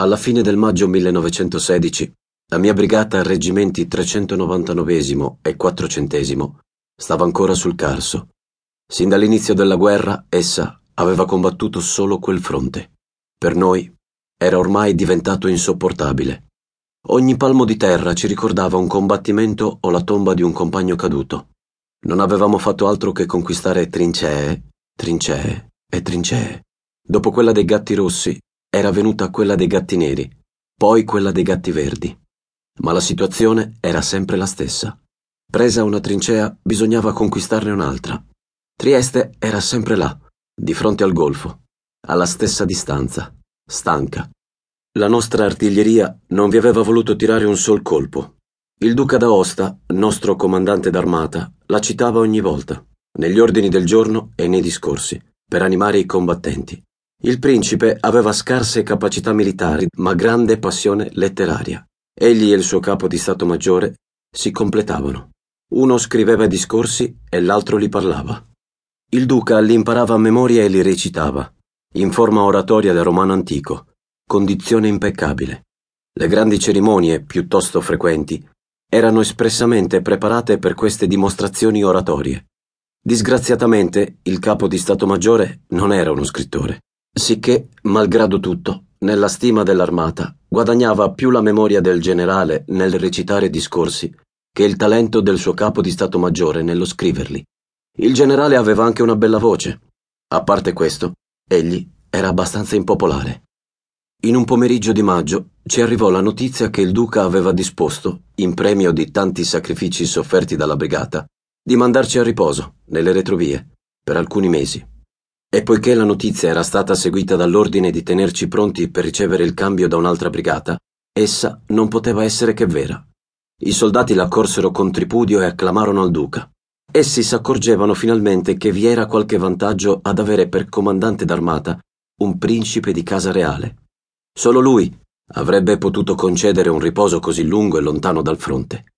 Alla fine del maggio 1916, la mia brigata reggimenti 399 e 400 stava ancora sul Carso. Sin dall'inizio della guerra, essa aveva combattuto solo quel fronte. Per noi era ormai diventato insopportabile. Ogni palmo di terra ci ricordava un combattimento o la tomba di un compagno caduto. Non avevamo fatto altro che conquistare trincee, trincee e trincee. Dopo quella dei gatti rossi era venuta quella dei gatti neri, poi quella dei gatti verdi. Ma la situazione era sempre la stessa. Presa una trincea, bisognava conquistarne un'altra. Trieste era sempre là, di fronte al golfo, alla stessa distanza, stanca. La nostra artiglieria non vi aveva voluto tirare un sol colpo. Il duca d'Aosta, nostro comandante d'armata, la citava ogni volta, negli ordini del giorno e nei discorsi, per animare i combattenti. Il principe aveva scarse capacità militari, ma grande passione letteraria. Egli e il suo capo di Stato Maggiore si completavano. Uno scriveva discorsi e l'altro li parlava. Il duca li imparava a memoria e li recitava, in forma oratoria del romano antico, condizione impeccabile. Le grandi cerimonie, piuttosto frequenti, erano espressamente preparate per queste dimostrazioni oratorie. Disgraziatamente, il capo di Stato Maggiore non era uno scrittore. Sicché, malgrado tutto, nella stima dell'armata, guadagnava più la memoria del generale nel recitare discorsi che il talento del suo capo di Stato Maggiore nello scriverli. Il generale aveva anche una bella voce. A parte questo, egli era abbastanza impopolare. In un pomeriggio di maggio ci arrivò la notizia che il duca aveva disposto, in premio di tanti sacrifici sofferti dalla brigata, di mandarci a riposo, nelle retrovie, per alcuni mesi. E poiché la notizia era stata seguita dall'ordine di tenerci pronti per ricevere il cambio da un'altra brigata, essa non poteva essere che vera. I soldati l'accorsero con tripudio e acclamarono al duca. Essi s'accorgevano finalmente che vi era qualche vantaggio ad avere per comandante d'armata un principe di casa reale. Solo lui avrebbe potuto concedere un riposo così lungo e lontano dal fronte.